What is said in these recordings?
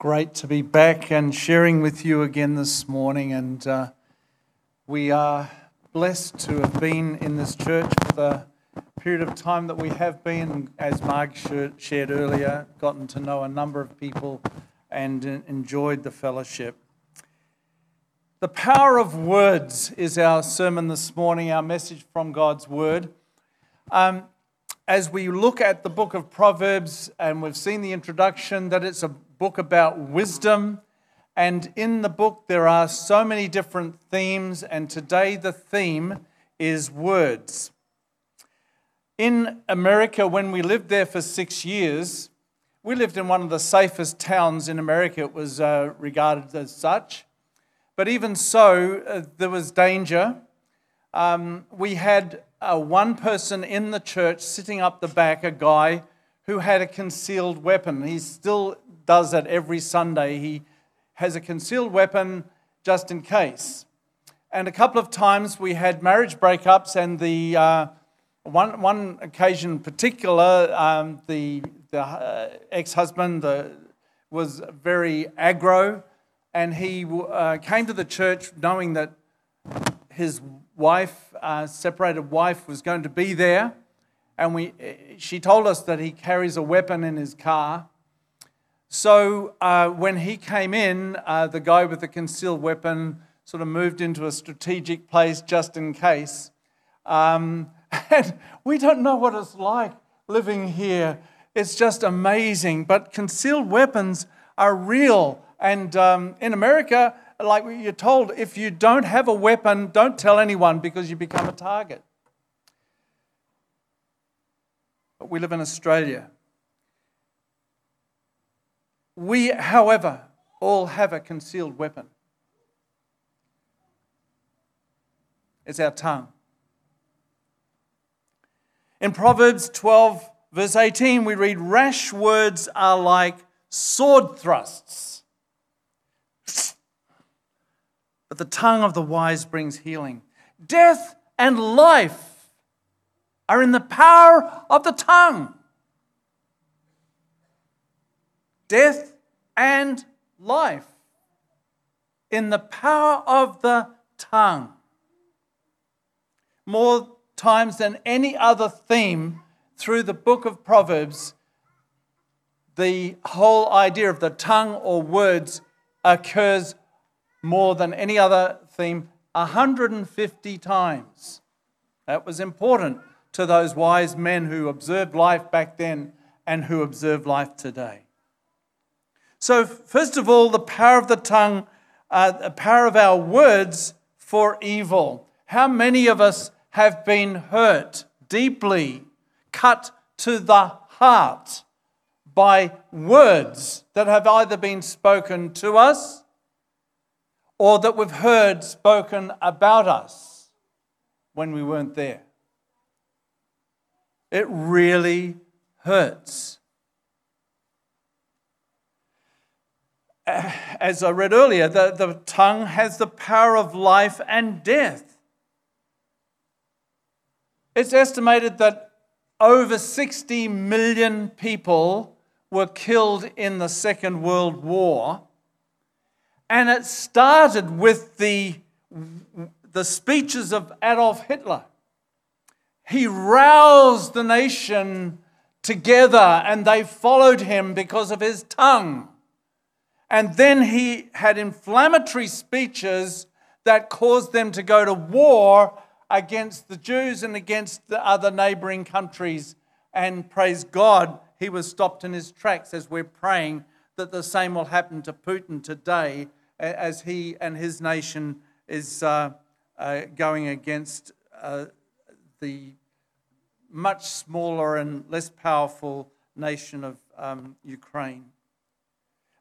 Great to be back and sharing with you again this morning. And uh, we are blessed to have been in this church for the period of time that we have been. As Mark shared earlier, gotten to know a number of people and enjoyed the fellowship. The power of words is our sermon this morning, our message from God's word. Um, as we look at the book of Proverbs, and we've seen the introduction that it's a book about wisdom. And in the book, there are so many different themes, and today the theme is words. In America, when we lived there for six years, we lived in one of the safest towns in America. It was uh, regarded as such. But even so, uh, there was danger. Um, we had uh, one person in the church sitting up the back, a guy who had a concealed weapon. He still does that every Sunday. He has a concealed weapon just in case. And a couple of times we had marriage breakups, and the uh, one, one occasion in particular, um, the, the uh, ex husband was very aggro, and he uh, came to the church knowing that his wife, uh, separated wife, was going to be there. And we, she told us that he carries a weapon in his car. So uh, when he came in, uh, the guy with the concealed weapon sort of moved into a strategic place just in case. Um, and we don't know what it's like living here. It's just amazing. But concealed weapons are real. And um, in America, like you're told, if you don't have a weapon, don't tell anyone because you become a target. But we live in Australia. We, however, all have a concealed weapon. It's our tongue. In Proverbs 12, verse 18, we read, Rash words are like sword thrusts, but the tongue of the wise brings healing. Death and life are in the power of the tongue. death and life in the power of the tongue. More times than any other theme through the book of Proverbs, the whole idea of the tongue or words occurs more than any other theme 150 times. That was important to those wise men who observed life back then and who observe life today. So, first of all, the power of the tongue, uh, the power of our words for evil. How many of us have been hurt deeply, cut to the heart by words that have either been spoken to us or that we've heard spoken about us when we weren't there? It really hurts. as I read earlier, the, the tongue has the power of life and death. It's estimated that over 60 million people were killed in the Second World War. And it started with the, the speeches of Adolf Hitler. He roused the nation together and they followed him because of his tongue. And then he had inflammatory speeches that caused them to go to war against the Jews and against the other neighboring countries. And praise God, he was stopped in his tracks as we're praying that the same will happen to Putin today as he and his nation is uh, uh, going against uh, the much smaller and less powerful nation of um, Ukraine.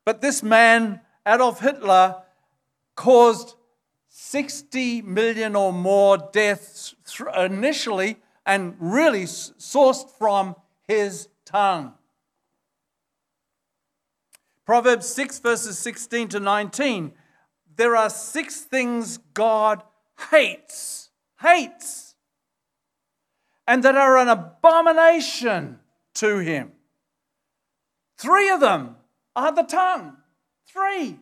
But this man, Adolf Hitler, caused 60 million or more deaths initially and really sourced from his tongue. Proverbs 6, verses 16 to 19. There are six things God hates, hates, and that are an abomination to him. Three of them are the tongue. Three.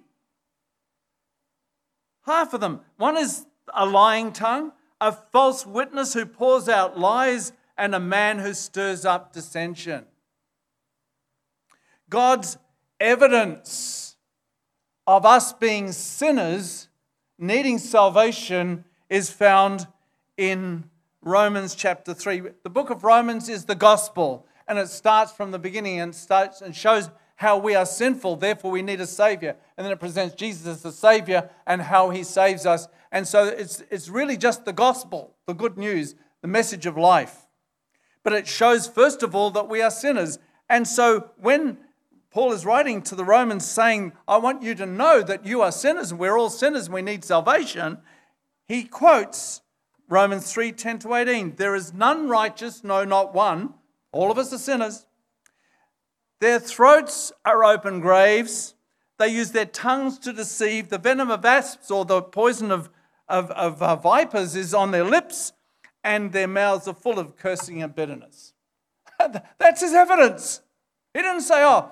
Half of them. One is a lying tongue, a false witness who pours out lies, and a man who stirs up dissension. God's evidence of us being sinners needing salvation is found in Romans chapter 3. The book of Romans is the gospel, and it starts from the beginning and starts and shows how we are sinful, therefore we need a savior. And then it presents Jesus as the savior and how he saves us. And so it's, it's really just the gospel, the good news, the message of life. But it shows, first of all, that we are sinners. And so when Paul is writing to the Romans saying, I want you to know that you are sinners and we're all sinners and we need salvation. He quotes Romans 3 10 to 18. There is none righteous, no, not one. All of us are sinners. Their throats are open graves. They use their tongues to deceive. The venom of asps or the poison of, of, of uh, vipers is on their lips, and their mouths are full of cursing and bitterness. That's his evidence. He didn't say, oh,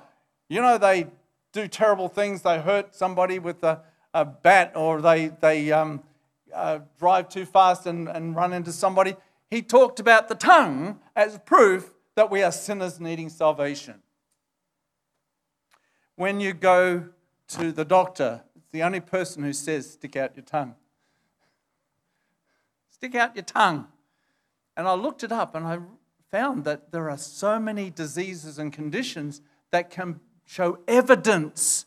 you know, they do terrible things. They hurt somebody with a, a bat or they, they um, uh, drive too fast and, and run into somebody. He talked about the tongue as proof that we are sinners needing salvation. When you go to the doctor, it's the only person who says, stick out your tongue. Stick out your tongue. And I looked it up and I found that there are so many diseases and conditions that can show evidence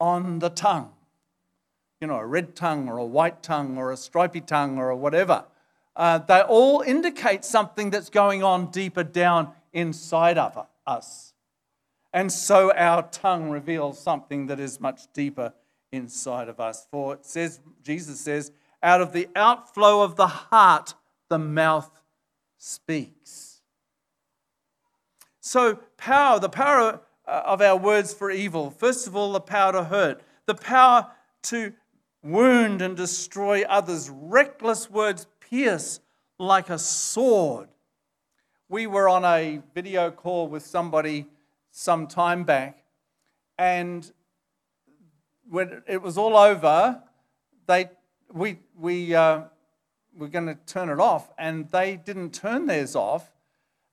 on the tongue. You know, a red tongue or a white tongue or a stripy tongue or whatever. Uh, they all indicate something that's going on deeper down inside of us. And so our tongue reveals something that is much deeper inside of us. For it says, Jesus says, out of the outflow of the heart, the mouth speaks. So, power, the power uh, of our words for evil. First of all, the power to hurt, the power to wound and destroy others. Reckless words pierce like a sword. We were on a video call with somebody some time back, and when it was all over, they, we, we uh, were going to turn it off, and they didn't turn theirs off,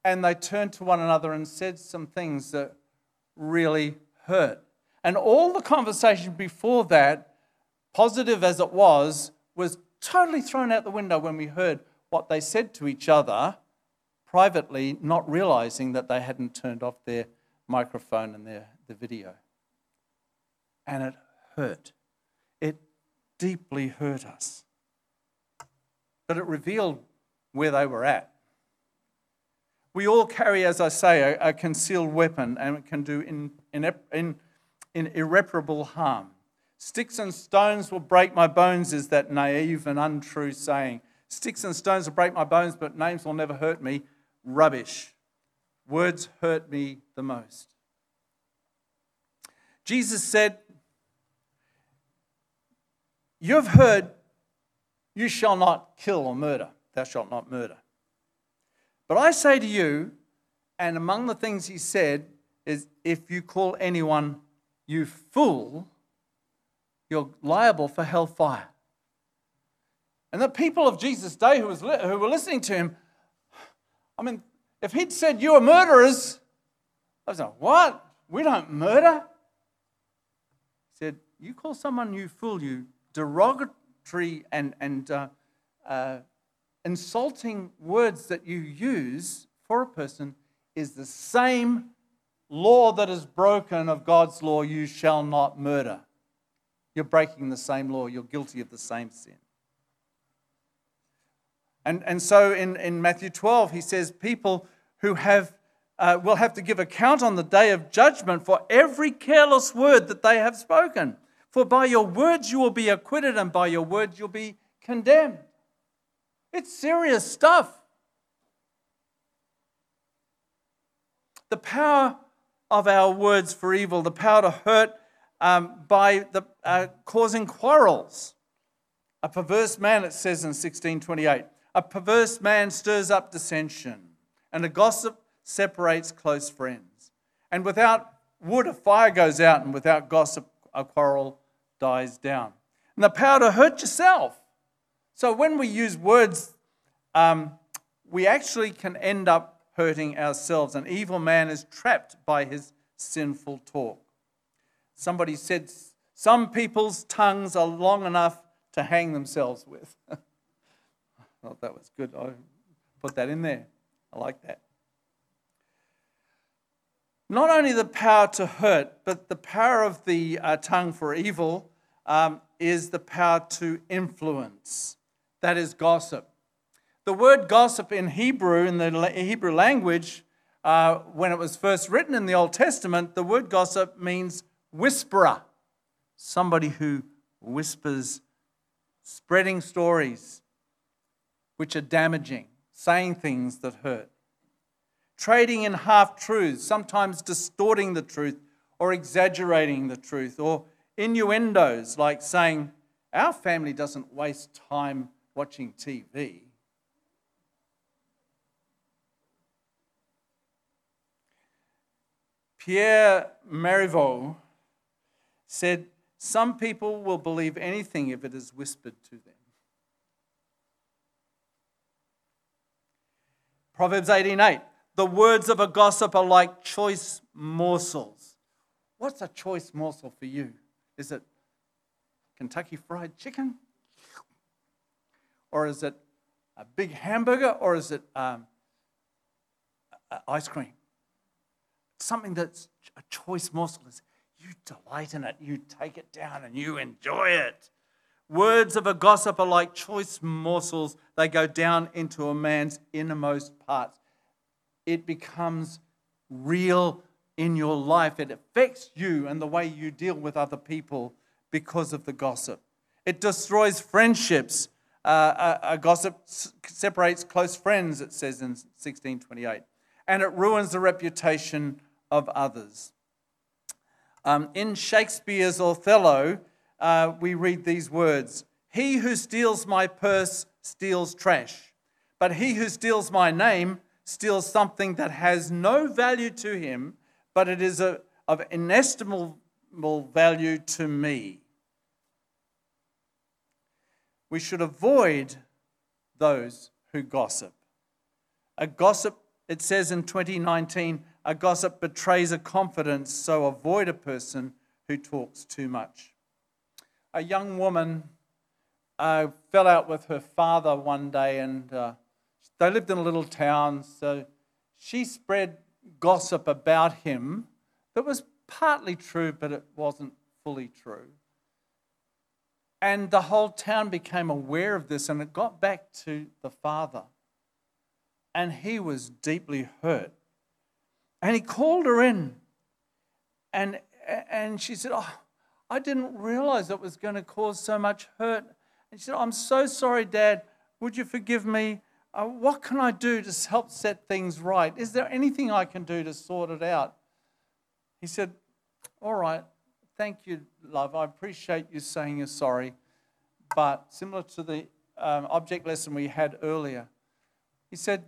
and they turned to one another and said some things that really hurt. And all the conversation before that, positive as it was, was totally thrown out the window when we heard what they said to each other privately, not realizing that they hadn't turned off their microphone and their, the video. And it hurt. It deeply hurt us. But it revealed where they were at. We all carry, as I say, a, a concealed weapon and it can do in, in, in, in irreparable harm. Sticks and stones will break my bones, is that naive and untrue saying. Sticks and stones will break my bones, but names will never hurt me. Rubbish. Words hurt me the most. Jesus said, You have heard, you shall not kill or murder. Thou shalt not murder. But I say to you, and among the things he said is if you call anyone you fool, you're liable for hellfire. And the people of Jesus' day who, was, who were listening to him, I mean, if he'd said, You are murderers, I was like, What? We don't murder. He said, You call someone you fool, you derogatory and, and uh, uh, insulting words that you use for a person is the same law that is broken of God's law you shall not murder. You're breaking the same law, you're guilty of the same sin. And, and so in, in Matthew 12, he says, People who have uh, will have to give account on the day of judgment for every careless word that they have spoken. For by your words you will be acquitted, and by your words you'll be condemned. It's serious stuff. The power of our words for evil, the power to hurt um, by the, uh, causing quarrels. A perverse man, it says in 1628, a perverse man stirs up dissension, and a gossip separates close friends. And without wood, a fire goes out, and without gossip, a quarrel dies down. And the power to hurt yourself. So when we use words, um, we actually can end up hurting ourselves. An evil man is trapped by his sinful talk. Somebody said, Some people's tongues are long enough to hang themselves with. I thought that was good. I put that in there. I like that. Not only the power to hurt, but the power of the uh, tongue for evil um, is the power to influence. That is gossip. The word gossip in Hebrew, in the Hebrew language, uh, when it was first written in the Old Testament, the word gossip means whisperer, somebody who whispers, spreading stories which are damaging, saying things that hurt, trading in half truths, sometimes distorting the truth or exaggerating the truth, or innuendos like saying, Our family doesn't waste time watching TV. Pierre Marivaux said, Some people will believe anything if it is whispered to them. Proverbs 18:8 The words of a gossip are like choice morsels. What's a choice morsel for you? Is it Kentucky fried chicken? Or is it a big hamburger? Or is it um, ice cream? something that's a choice morsel is you delight in it, you take it down and you enjoy it. Words of a gossip are like choice morsels, they go down into a man's innermost parts. It becomes real in your life, it affects you and the way you deal with other people because of the gossip. It destroys friendships. Uh, a, a gossip separates close friends, it says in 1628. And it ruins the reputation of others. Um, in Shakespeare's Othello, uh, we read these words He who steals my purse steals trash, but he who steals my name steals something that has no value to him, but it is a, of inestimable value to me. We should avoid those who gossip. A gossip, it says in 2019, a gossip betrays a confidence, so avoid a person who talks too much. A young woman uh, fell out with her father one day, and uh, they lived in a little town, so she spread gossip about him that was partly true, but it wasn't fully true. And the whole town became aware of this, and it got back to the father. And he was deeply hurt and he called her in. And, and she said, Oh, I didn't realize it was going to cause so much hurt. And she said, I'm so sorry, Dad. Would you forgive me? Uh, what can I do to help set things right? Is there anything I can do to sort it out? He said, All right, thank you, love. I appreciate you saying you're sorry. But similar to the um, object lesson we had earlier, he said,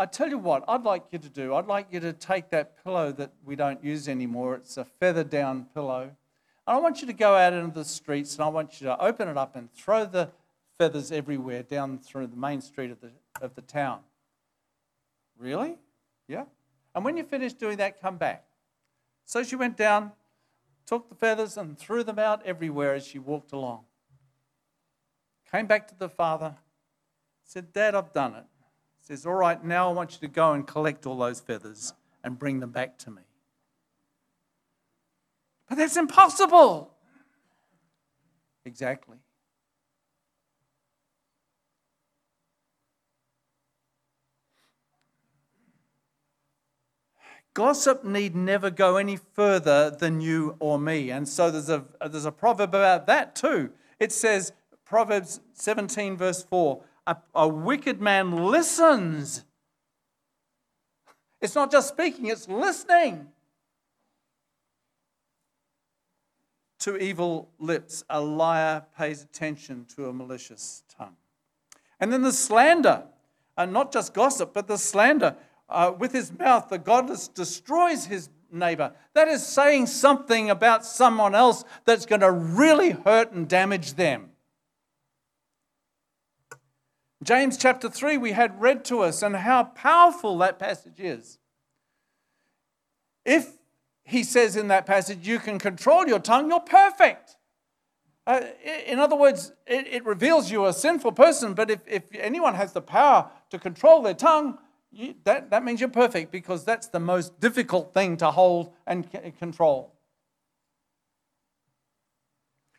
I tell you what, I'd like you to do. I'd like you to take that pillow that we don't use anymore. It's a feather down pillow. And I want you to go out into the streets and I want you to open it up and throw the feathers everywhere down through the main street of the, of the town. Really? Yeah. And when you finish doing that, come back. So she went down, took the feathers, and threw them out everywhere as she walked along. Came back to the father, said, Dad, I've done it says, All right, now I want you to go and collect all those feathers and bring them back to me. But that's impossible. Exactly. Gossip need never go any further than you or me. And so there's a, there's a proverb about that too. It says, Proverbs 17, verse 4 a, a wicked man listens. It's not just speaking, it's listening to evil lips. A liar pays attention to a malicious tongue. And then the slander, and not just gossip, but the slander. Uh, with his mouth, the godless destroys his neighbor. That is saying something about someone else that's going to really hurt and damage them. James chapter 3, we had read to us, and how powerful that passage is. If he says in that passage, you can control your tongue, you're perfect. Uh, in other words, it, it, reveals you're a sinful person, but if, if anyone has the power to control their tongue, you, that, that means you're perfect because that's the most difficult thing to hold and c- control.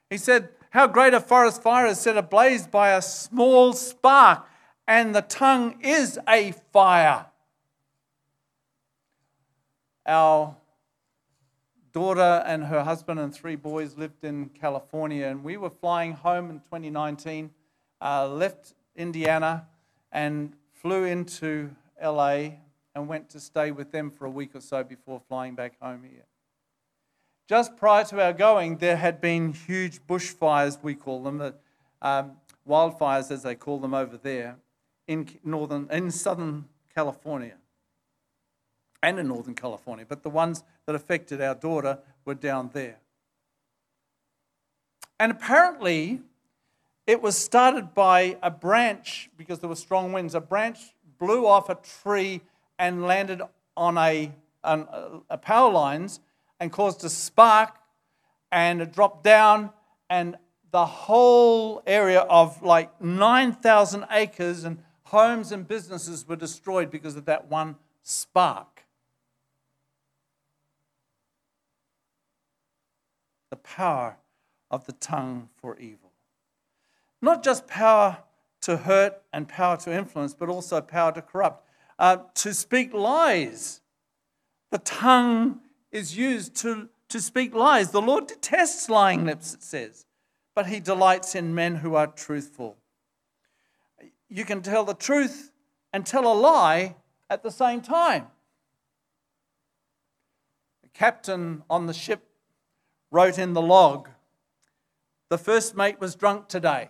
He said, How great a forest fire is set ablaze by a small spark, and the tongue is a fire. Our daughter and her husband and three boys lived in California, and we were flying home in 2019, uh, left Indiana, and flew into LA and went to stay with them for a week or so before flying back home here. Just prior to our going, there had been huge bushfires, we call them, um, wildfires as they call them over there, in northern, in southern California and in Northern California, but the ones that affected our daughter were down there. And apparently, it was started by a branch, because there were strong winds, a branch blew off a tree and landed on a, a, a power lines and caused a spark and it dropped down and the whole area of like 9,000 acres and homes and businesses were destroyed because of that one spark. the power of the tongue for evil. Not just power to hurt and power to influence, but also power to corrupt. Uh, to speak lies. The tongue is used to, to speak lies. The Lord detests lying lips, it says, but he delights in men who are truthful. You can tell the truth and tell a lie at the same time. The captain on the ship wrote in the log, The first mate was drunk today.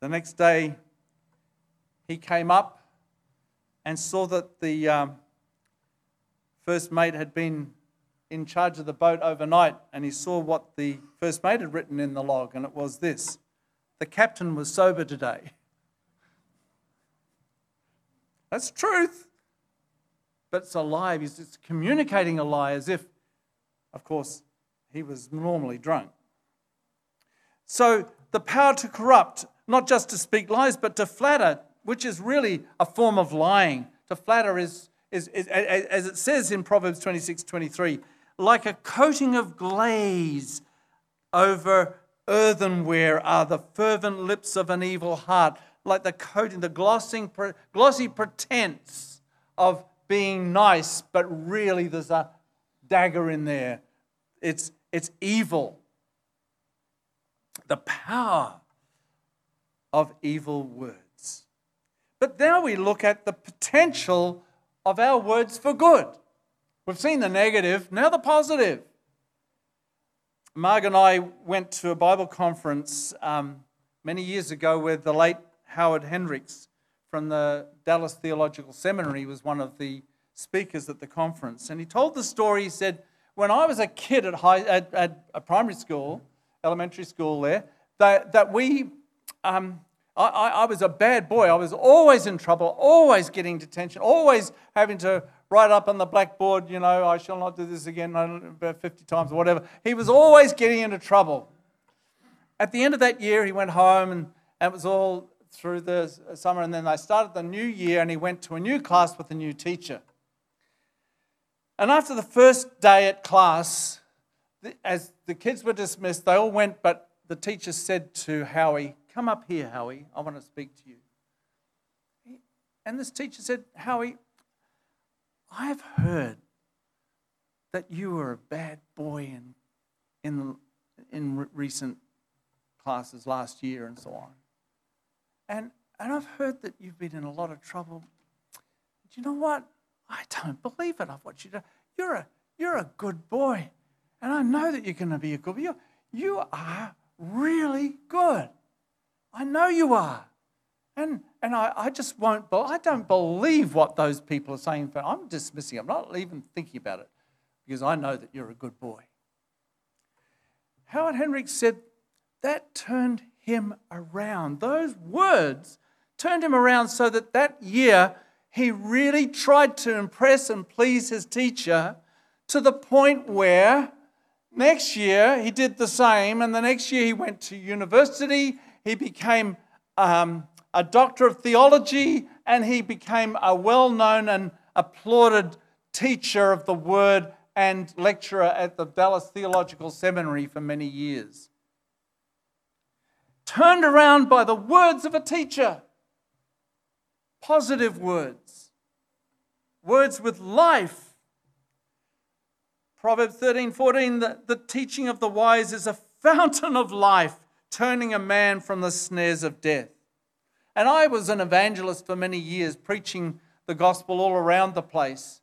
The next day, he came up and saw that the um, first mate had been in charge of the boat overnight, and he saw what the first mate had written in the log, and it was this The captain was sober today. That's truth. But it's a lie. He's communicating a lie as if of course, he was normally drunk. So, the power to corrupt, not just to speak lies, but to flatter, which is really a form of lying. To flatter is, is, is as it says in Proverbs 26 23, like a coating of glaze over earthenware are the fervent lips of an evil heart, like the coating, the glossing, glossy pretense of being nice, but really there's a dagger in there. It's, it's evil. The power of evil words. But now we look at the potential of our words for good. We've seen the negative, now the positive. Marg and I went to a Bible conference um, many years ago where the late Howard Hendricks from the Dallas Theological Seminary was one of the speakers at the conference. And he told the story. He said, When I was a kid at, high, at, at a primary school, elementary school there, that, that we, um, I, I was a bad boy. I was always in trouble, always getting detention, always having to write up on the blackboard, you know, I shall not do this again about 50 times or whatever. He was always getting into trouble. At the end of that year, he went home and, and it was all through the uh, summer. And then they started the new year and he went to a new class with a new teacher. And after the first day at class, as the kids were dismissed, they all went, but the teacher said to Howie, Come up here, Howie, I want to speak to you. And this teacher said, Howie, I've heard that you were a bad boy in, in, in recent classes last year and so on. And, and I've heard that you've been in a lot of trouble. Do you know what? I don't believe it. I've watched you. Do. You're a, you're a good boy. And I know that you're going to be a good boy. You, you are really good. I know you are. And, and I, I just won't, I don't believe what those people are saying. I'm dismissing. I'm not even thinking about it because I know that you're a good boy. Howard Hendricks said that turned him around. Those words turned him around so that that year he really tried to impress and please his teacher to the point where next year he did the same, and the next year he went to university. He became um, a doctor of theology, and he became a well known and applauded teacher of the word and lecturer at the Dallas Theological Seminary for many years. Turned around by the words of a teacher, positive words, words with life. Proverbs 13 14, the, the teaching of the wise is a fountain of life, turning a man from the snares of death. And I was an evangelist for many years, preaching the gospel all around the place.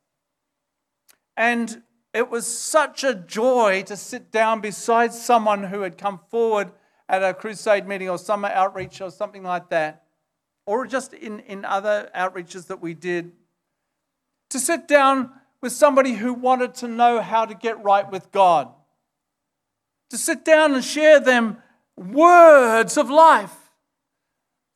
And it was such a joy to sit down beside someone who had come forward at a crusade meeting or summer outreach or something like that, or just in, in other outreaches that we did, to sit down with somebody who wanted to know how to get right with God, to sit down and share them words of life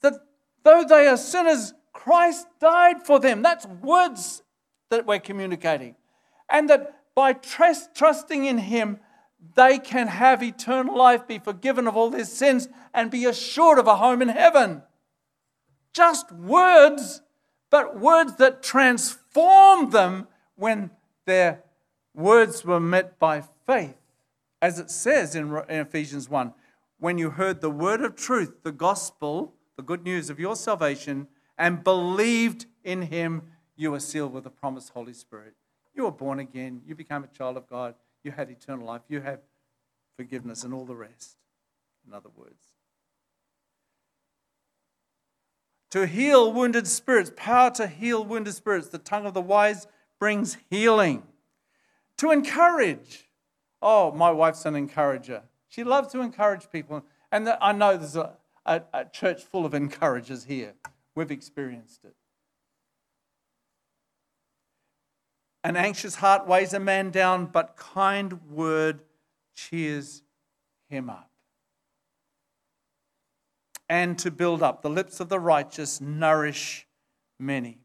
That Though they are sinners, Christ died for them. That's words that we're communicating. And that by trust, trusting in Him, they can have eternal life, be forgiven of all their sins, and be assured of a home in heaven. Just words, but words that transform them when their words were met by faith. As it says in Ephesians 1 when you heard the word of truth, the gospel, the good news of your salvation and believed in him, you were sealed with the promised Holy Spirit. You were born again. You became a child of God. You had eternal life. You have forgiveness and all the rest. In other words, to heal wounded spirits, power to heal wounded spirits. The tongue of the wise brings healing. To encourage. Oh, my wife's an encourager. She loves to encourage people. And I know there's a, a, a church full of encouragers here. We've experienced it. An anxious heart weighs a man down, but kind word cheers him up. And to build up, the lips of the righteous nourish many.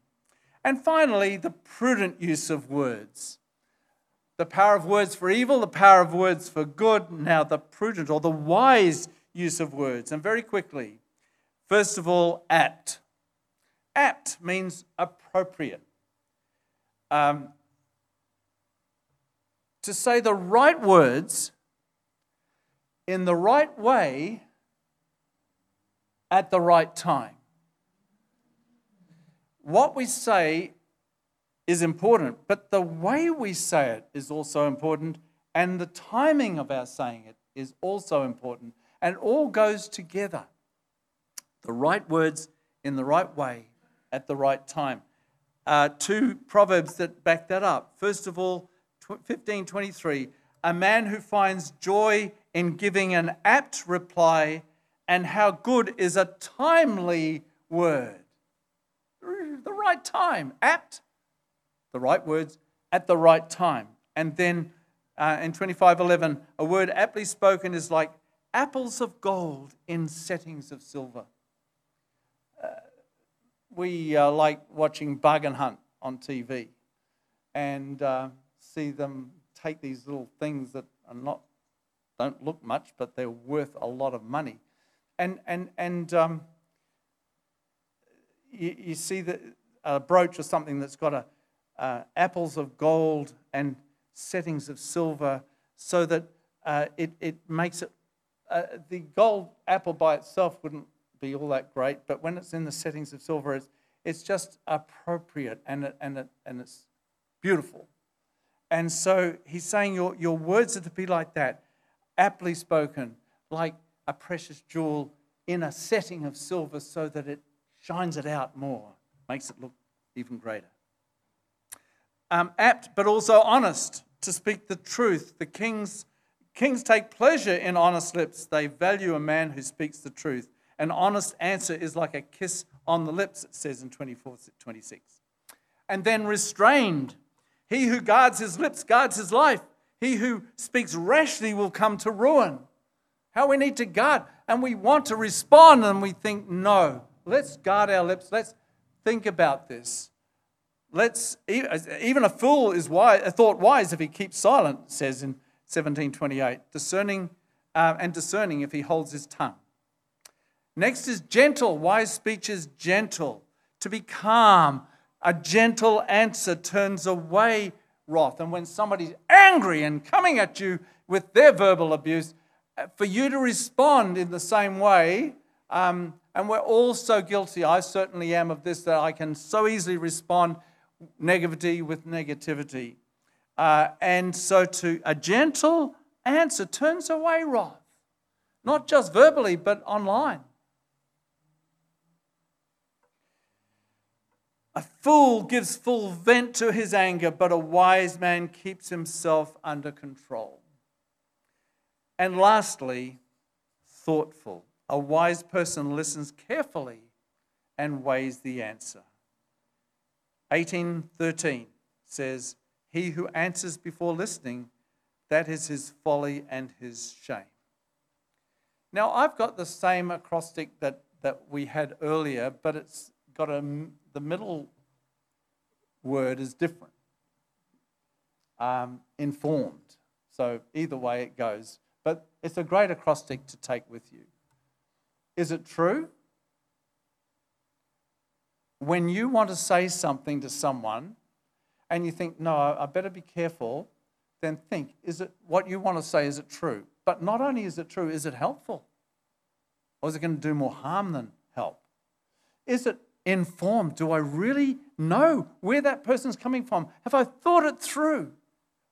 And finally, the prudent use of words. The power of words for evil, the power of words for good. Now, the prudent or the wise use of words. And very quickly, first of all, apt. Apt means appropriate. Um, to say the right words in the right way at the right time. What we say is important, but the way we say it is also important, and the timing of our saying it is also important and all goes together. The right words in the right way at the right time. Uh, two proverbs that back that up. First of all, 1523 a man who finds joy in giving an apt reply, and how good is a timely word. The right time, apt, the right words at the right time. And then uh, in 2511, a word aptly spoken is like apples of gold in settings of silver. Uh, we uh, like watching Bargain Hunt on TV and uh, see them take these little things that are not don't look much, but they're worth a lot of money. And and and um, you, you, see that a brooch or something that's got a uh, apples of gold and settings of silver, so that uh, it it makes it uh, the gold apple by itself wouldn't be all that great, but when it's in the settings of silver, it's, it's just appropriate and, it, and, it, and it's beautiful. And so he's saying your, your words are to be like that, aptly spoken, like a precious jewel in a setting of silver so that it shines it out more, makes it look even greater. Um, apt, but also honest, to speak the truth. The king's Kings take pleasure in honest lips. They value a man who speaks the truth. An honest answer is like a kiss on the lips, it says in 24 26. And then restrained. He who guards his lips guards his life. He who speaks rashly will come to ruin. How we need to guard. And we want to respond, and we think, no, let's guard our lips. Let's think about this. Let's even a fool is wise, thought wise if he keeps silent, says in 1728. Discerning uh, and discerning if he holds his tongue. Next is gentle. Wise speech is gentle. To be calm. A gentle answer turns away wrath. And when somebody's angry and coming at you with their verbal abuse, uh, for you to respond in the same way, um, and we're all so guilty. I certainly am of this that I can so easily respond negativity with negativity. Uh, and so, to a gentle answer turns away wrath, not just verbally, but online. A fool gives full vent to his anger, but a wise man keeps himself under control. And lastly, thoughtful. A wise person listens carefully and weighs the answer. 1813 says, He who answers before listening, that is his folly and his shame. Now, I've got the same acrostic that, that we had earlier, but it's got a the middle word is different. Um, informed. So either way it goes. But it's a great acrostic to take with you. Is it true? When you want to say something to someone and you think, no, I better be careful, then think, is it what you want to say, is it true? But not only is it true, is it helpful? Or is it going to do more harm than help? Is it informed? Do I really know where that person's coming from? Have I thought it through?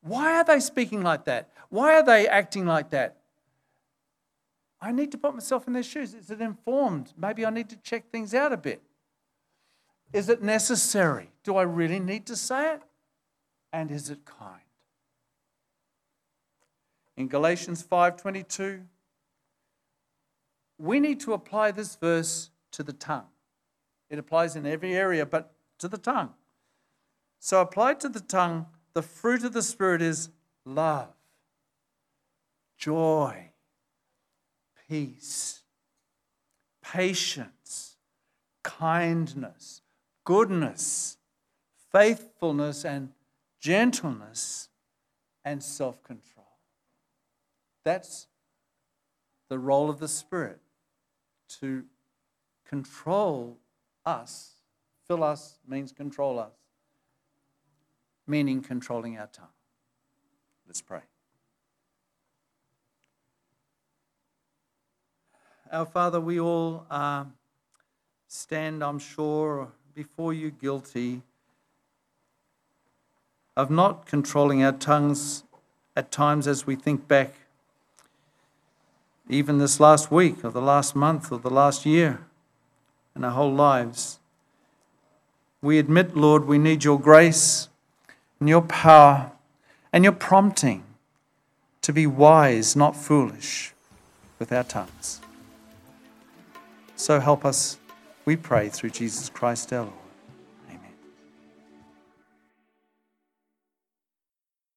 Why are they speaking like that? Why are they acting like that? I need to put myself in their shoes. Is it informed? Maybe I need to check things out a bit. Is it necessary? Do I really need to say it? And is it kind? In Galatians 5:22, we need to apply this verse to the tongue. It applies in every area, but to the tongue. So, applied to the tongue, the fruit of the Spirit is love, joy, peace, patience, kindness, goodness, faithfulness, and gentleness, and self control. That's the role of the Spirit to control us. Fill us means control us, meaning controlling our tongue. Let's pray. Our Father, we all uh, stand, I'm sure, before you guilty of not controlling our tongues at times as we think back, even this last week or the last month or the last year in our whole lives. We admit, Lord, we need your grace and your power and your prompting to be wise, not foolish, with our tongues. So help us, we pray, through Jesus Christ our Lord.